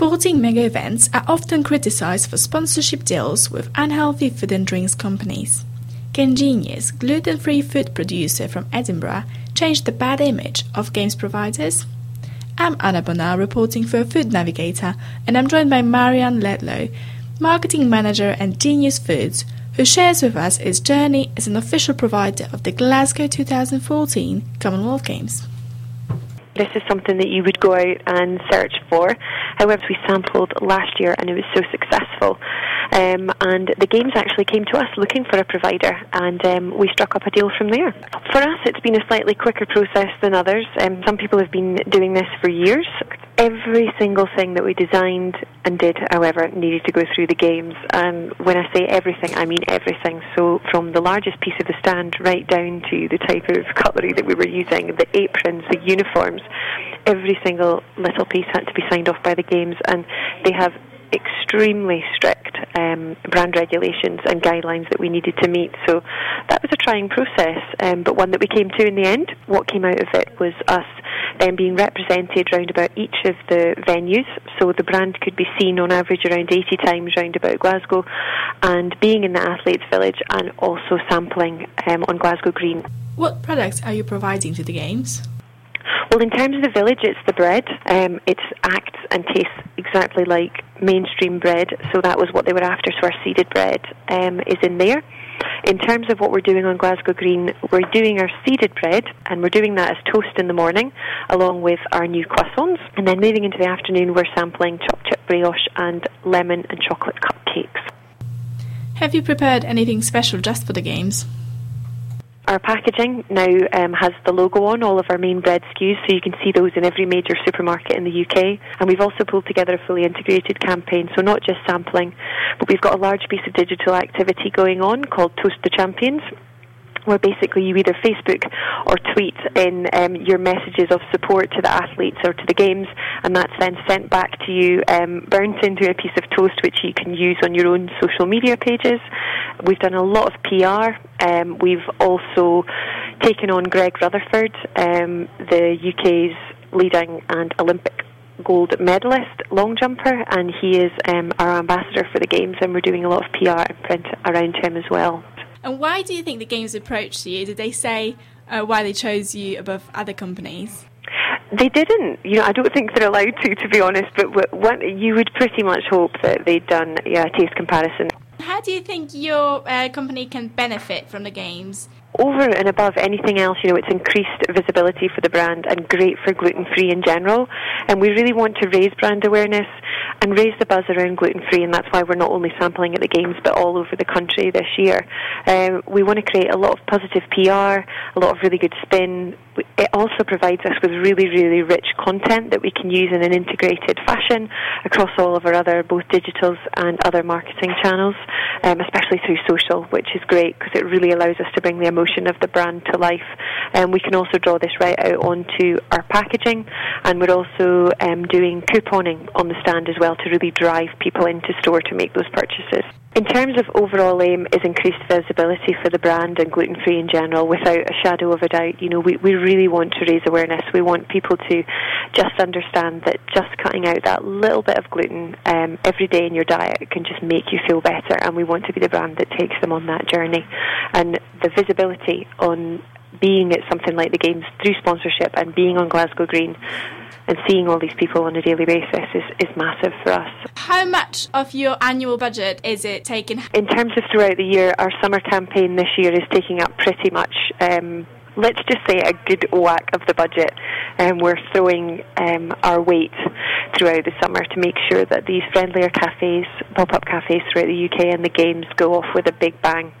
Sporting mega events are often criticised for sponsorship deals with unhealthy food and drinks companies. Genius, gluten-free food producer from Edinburgh, changed the bad image of games providers. I'm Anna Bonar, reporting for Food Navigator, and I'm joined by Marianne Ledlow, marketing manager at Genius Foods, who shares with us his journey as an official provider of the Glasgow 2014 Commonwealth Games this is something that you would go out and search for. However, we sampled last year and it was so successful. Um, and the games actually came to us looking for a provider and um, we struck up a deal from there. For us, it's been a slightly quicker process than others. Um, some people have been doing this for years. Every single thing that we designed and did, however, needed to go through the games. And when I say everything, I mean everything. So from the largest piece of the stand right down to the type of cutlery that we were using, the aprons, the uniforms, every single little piece had to be signed off by the games, and they have extremely strict um, brand regulations and guidelines that we needed to meet. So that was a trying process, um, but one that we came to in the end. What came out of it was us then being represented round about each of the venues. So the brand could be seen on average around 80 times round about Glasgow, and being in the Athletes Village and also sampling um, on Glasgow Green. What products are you providing to the games? Well, in terms of the village, it's the bread. Um, it acts and tastes exactly like mainstream bread, so that was what they were after. So our seeded bread um, is in there. In terms of what we're doing on Glasgow Green, we're doing our seeded bread, and we're doing that as toast in the morning, along with our new croissants. And then moving into the afternoon, we're sampling chopped chip brioche and lemon and chocolate cupcakes. Have you prepared anything special just for the games? Our packaging now um, has the logo on all of our main bread SKUs, so you can see those in every major supermarket in the UK. And we've also pulled together a fully integrated campaign, so not just sampling, but we've got a large piece of digital activity going on called Toast the Champions where basically you either Facebook or tweet in um, your messages of support to the athletes or to the games, and that's then sent back to you, um, burnt into a piece of toast which you can use on your own social media pages. We've done a lot of PR. Um, we've also taken on Greg Rutherford, um, the UK's leading and Olympic gold medalist long jumper, and he is um, our ambassador for the games, and we're doing a lot of PR and print around him as well. And why do you think the games approached you? Did they say uh, why they chose you above other companies? They didn't. You know, I don't think they're allowed to, to be honest. But what, you would pretty much hope that they'd done yeah, a taste comparison. How do you think your uh, company can benefit from the games? Over and above anything else, you know, it's increased visibility for the brand and great for gluten free in general. And we really want to raise brand awareness and raise the buzz around gluten free, and that's why we're not only sampling at the games but all over the country this year. Um, we want to create a lot of positive PR, a lot of really good spin. It also provides us with really, really rich content that we can use in an integrated fashion across all of our other both digitals and other marketing channels, um, especially through social, which is great because it really allows us to bring the emotion of the brand to life. Um, we can also draw this right out onto our packaging, and we're also um, doing couponing on the stand as well to really drive people into store to make those purchases. In terms of overall aim is increased visibility for the brand and gluten free in general without a shadow of a doubt. You know, we, we really want to raise awareness. We want people to just understand that just cutting out that little bit of gluten um, every day in your diet can just make you feel better and we want to be the brand that takes them on that journey. And the visibility on being at something like the games through sponsorship and being on Glasgow Green and seeing all these people on a daily basis is, is massive for us. How much of your annual budget is it taking? In terms of throughout the year, our summer campaign this year is taking up pretty much. Um, let's just say a good whack of the budget, and um, we're throwing um, our weight throughout the summer to make sure that these friendlier cafes, pop-up cafes throughout the UK, and the games go off with a big bang.